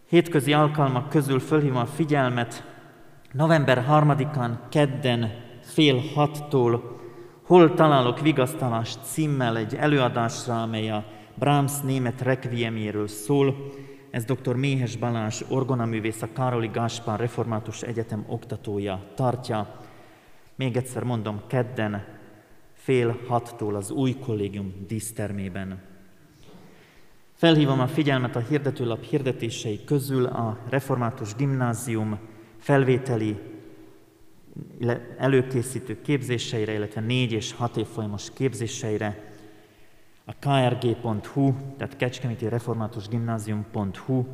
Hétközi alkalmak közül fölhívom a figyelmet, november 3-án kedden fél hattól Hol találok vigasztalást címmel egy előadásra, amely a Brahms német requiemjéről szól. Ez dr. Méhes Balázs, orgonaművész, a Károli Gáspár Református Egyetem oktatója tartja. Még egyszer mondom, kedden fél hattól az új kollégium dísztermében. Felhívom a figyelmet a hirdetőlap hirdetései közül a Református Gimnázium felvételi előkészítő képzéseire, illetve négy és hat évfolyamos képzéseire a krg.hu, tehát Kecskeméti Református Gimnázium.hu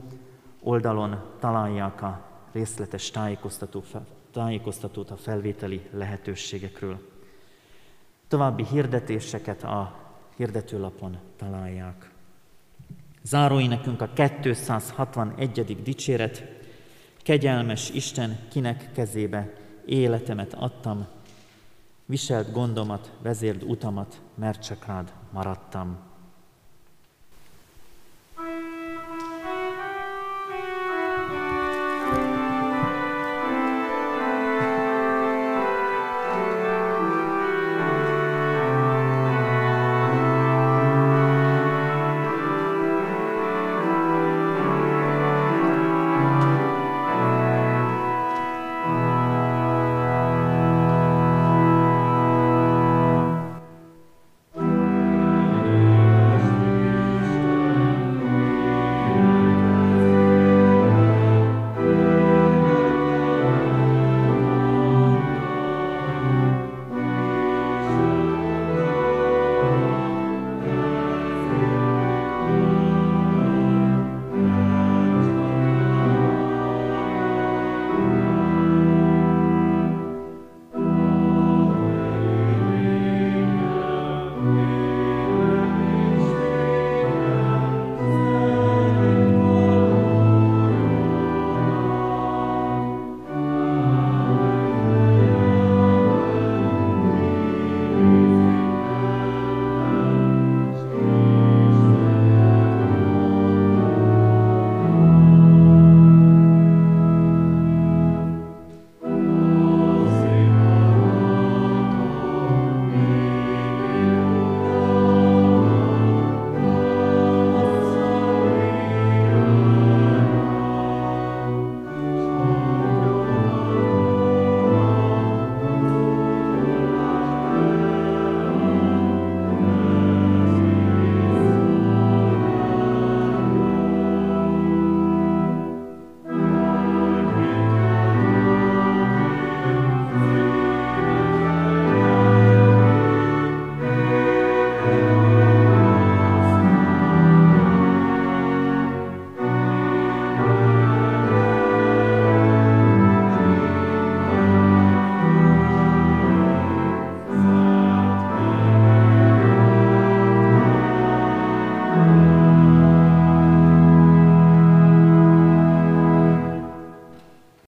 oldalon találják a részletes tájékoztató, tájékoztatót a felvételi lehetőségekről. További hirdetéseket a hirdetőlapon találják. Zárói nekünk a 261. dicséret, kegyelmes Isten kinek kezébe életemet adtam, viselt gondomat, vezérd utamat, mert csak rád maradtam.